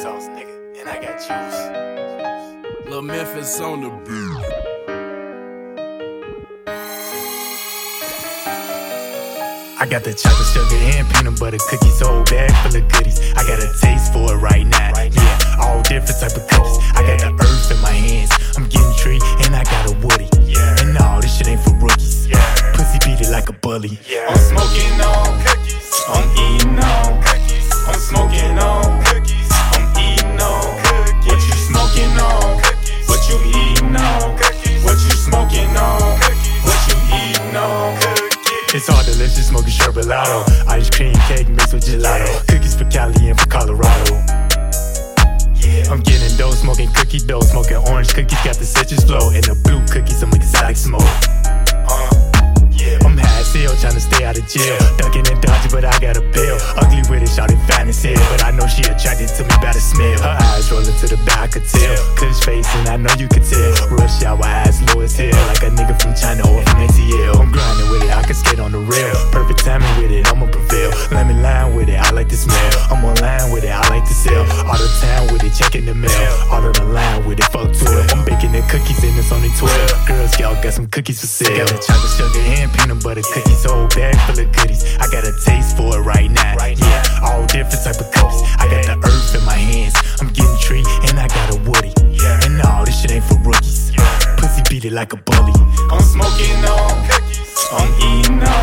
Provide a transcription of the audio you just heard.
sauce, nigga, and I got juice. Lil Memphis on the beat. I got the chocolate, sugar, and peanut butter cookies, whole bag full of goodies. I got a taste for it right now. Yeah, all different type of cookies. I got the earth in my hands. I'm getting tree, and I got a woody. Yeah. And all this shit ain't for rookies. Yeah. Pussy beat it like a bully. Yeah. I'm smoking on cookies. I'm eating on cookies. Sherbalato. Ice cream cake mixed with gelato. Cookies for Cali and for Colorado. Yeah, I'm getting dough, smoking cookie dough, smoking orange cookies, got the citrus flow, and the blue cookies, some exotic smoke. Uh, yeah, I'm high as hell, trying to stay out of jail. Ducking and dodging, but I got a bill. Ugly with it, shot it fine as hell. But I know she attracted to me by the smell. Her eyes rolling to the back, I could tell. Kush face, and I know you could tell. Rush hour eyes, low as hell. Like a nigga from China or like the smell. I'm online with it, I like to sell. All the time with it, checking the mail. All of the line with it, fuck 12. I'm baking the cookies and it's only 12. Girl Scout got some cookies for sale. Got the chocolate, sugar, and peanut butter cookies. Whole bag full of goodies. I got a taste for it right now. Yeah, all different type of cookies. I got the earth in my hands. I'm getting tree and I got a woody. And all this shit ain't for rookies. Pussy beat it like a bully. I'm smoking on cookies. I'm eating on